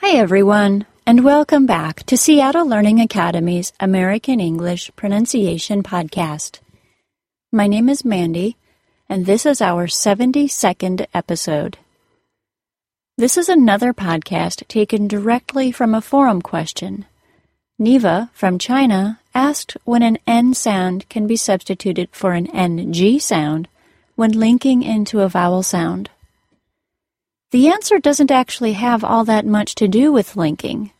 Hi, everyone, and welcome back to Seattle Learning Academy's American English Pronunciation Podcast. My name is Mandy, and this is our 72nd episode. This is another podcast taken directly from a forum question. Neva from China asked when an N sound can be substituted for an NG sound when linking into a vowel sound. The answer doesn't actually have all that much to do with linking.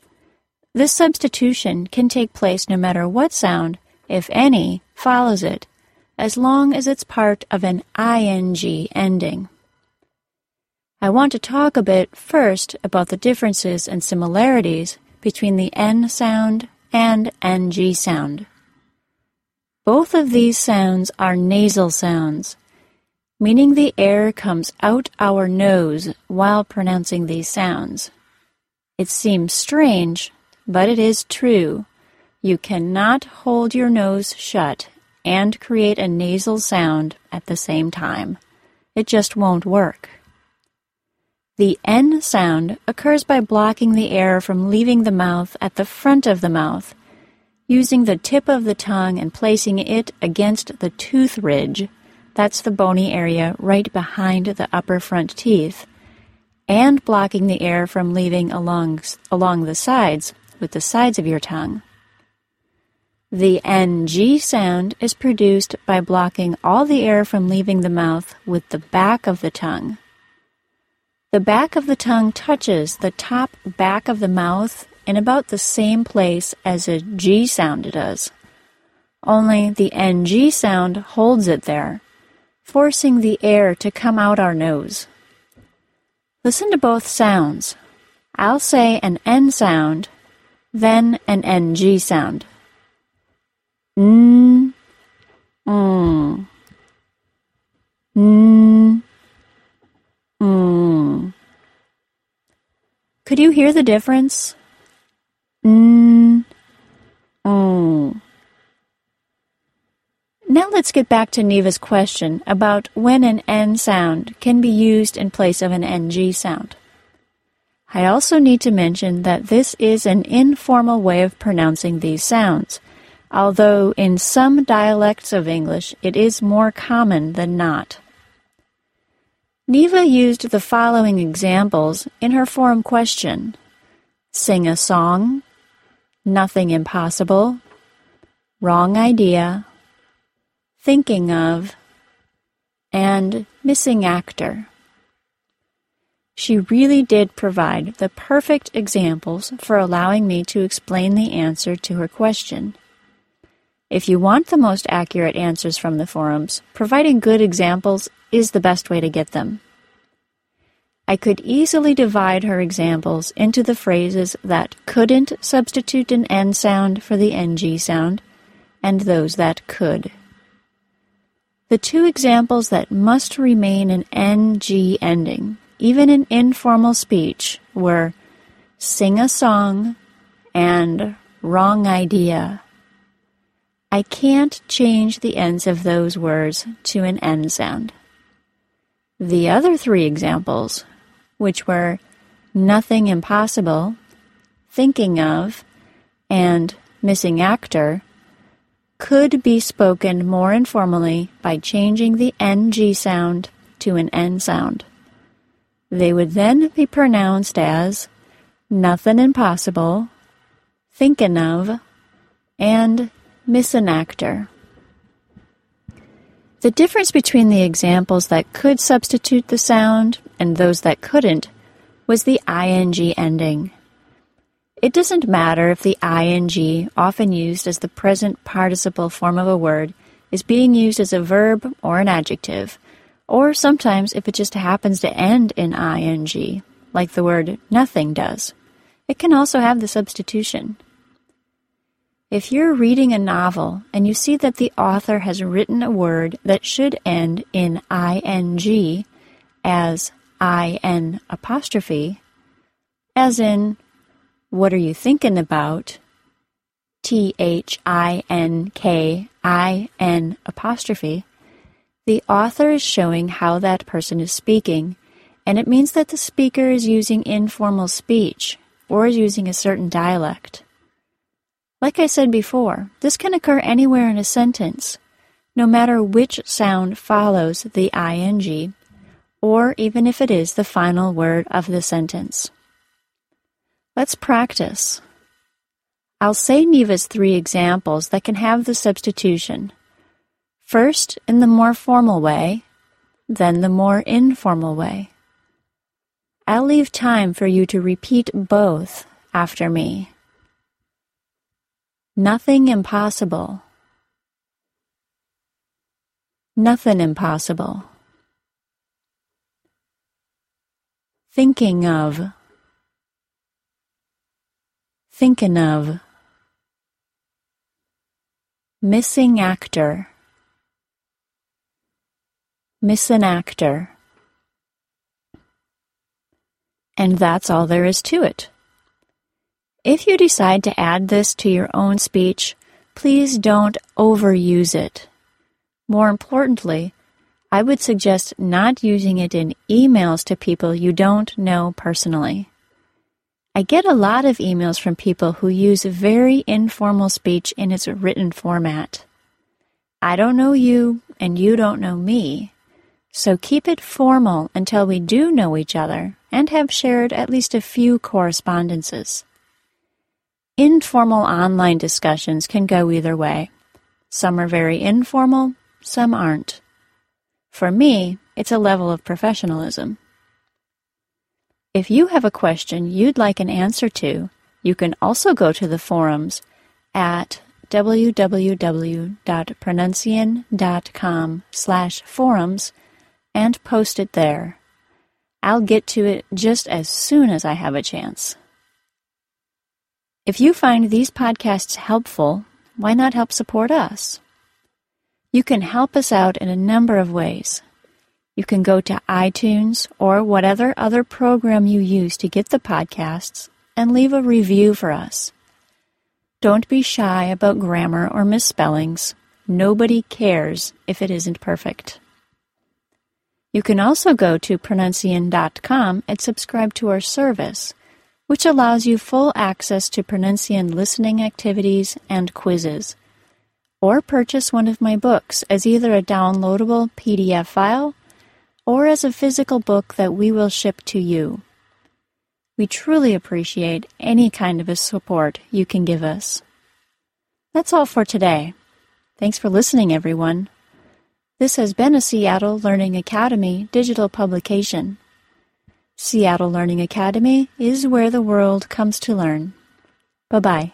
This substitution can take place no matter what sound, if any, follows it, as long as it's part of an ing ending. I want to talk a bit first about the differences and similarities between the N sound and NG sound. Both of these sounds are nasal sounds meaning the air comes out our nose while pronouncing these sounds. It seems strange, but it is true. You cannot hold your nose shut and create a nasal sound at the same time. It just won't work. The N sound occurs by blocking the air from leaving the mouth at the front of the mouth, using the tip of the tongue and placing it against the tooth ridge that's the bony area right behind the upper front teeth, and blocking the air from leaving along, along the sides with the sides of your tongue. The NG sound is produced by blocking all the air from leaving the mouth with the back of the tongue. The back of the tongue touches the top back of the mouth in about the same place as a G sound does. Only the NG sound holds it there forcing the air to come out our nose. Listen to both sounds. I'll say an N sound, then an NG sound. N, mm, n, mm. Could you hear the difference? N, mm. Now let's get back to Neva's question about when an N sound can be used in place of an NG sound. I also need to mention that this is an informal way of pronouncing these sounds, although in some dialects of English it is more common than not. Neva used the following examples in her forum question Sing a song, Nothing impossible, Wrong idea, thinking of, and missing actor. She really did provide the perfect examples for allowing me to explain the answer to her question. If you want the most accurate answers from the forums, providing good examples is the best way to get them. I could easily divide her examples into the phrases that couldn't substitute an N sound for the NG sound and those that could. The two examples that must remain an NG ending, even in informal speech, were sing a song and wrong idea. I can't change the ends of those words to an N sound. The other three examples, which were nothing impossible, thinking of, and missing actor, could be spoken more informally by changing the NG sound to an N sound. They would then be pronounced as nothing impossible, thinking of, and miss an actor. The difference between the examples that could substitute the sound and those that couldn't was the ing ending. It doesn't matter if the ing, often used as the present participle form of a word, is being used as a verb or an adjective, or sometimes if it just happens to end in ing, like the word nothing does. It can also have the substitution. If you're reading a novel and you see that the author has written a word that should end in ing as in apostrophe, as in what are you thinking about? T H I N K I N apostrophe. The author is showing how that person is speaking, and it means that the speaker is using informal speech, or is using a certain dialect. Like I said before, this can occur anywhere in a sentence, no matter which sound follows the ing, or even if it is the final word of the sentence. Let's practice. I'll say Neva's three examples that can have the substitution. First, in the more formal way, then the more informal way. I'll leave time for you to repeat both after me. Nothing impossible. Nothing impossible. Thinking of. Thinking of. Missing actor. Missing actor. And that's all there is to it. If you decide to add this to your own speech, please don't overuse it. More importantly, I would suggest not using it in emails to people you don't know personally. I get a lot of emails from people who use very informal speech in its written format. I don't know you, and you don't know me, so keep it formal until we do know each other and have shared at least a few correspondences. Informal online discussions can go either way. Some are very informal, some aren't. For me, it's a level of professionalism. If you have a question you'd like an answer to, you can also go to the forums at www.pronuncian.com slash forums and post it there. I'll get to it just as soon as I have a chance. If you find these podcasts helpful, why not help support us? You can help us out in a number of ways. You can go to iTunes or whatever other program you use to get the podcasts and leave a review for us. Don't be shy about grammar or misspellings. Nobody cares if it isn't perfect. You can also go to pronuncian.com and subscribe to our service, which allows you full access to Pronuncian listening activities and quizzes. Or purchase one of my books as either a downloadable PDF file or as a physical book that we will ship to you. We truly appreciate any kind of a support you can give us. That's all for today. Thanks for listening, everyone. This has been a Seattle Learning Academy digital publication. Seattle Learning Academy is where the world comes to learn. Bye bye.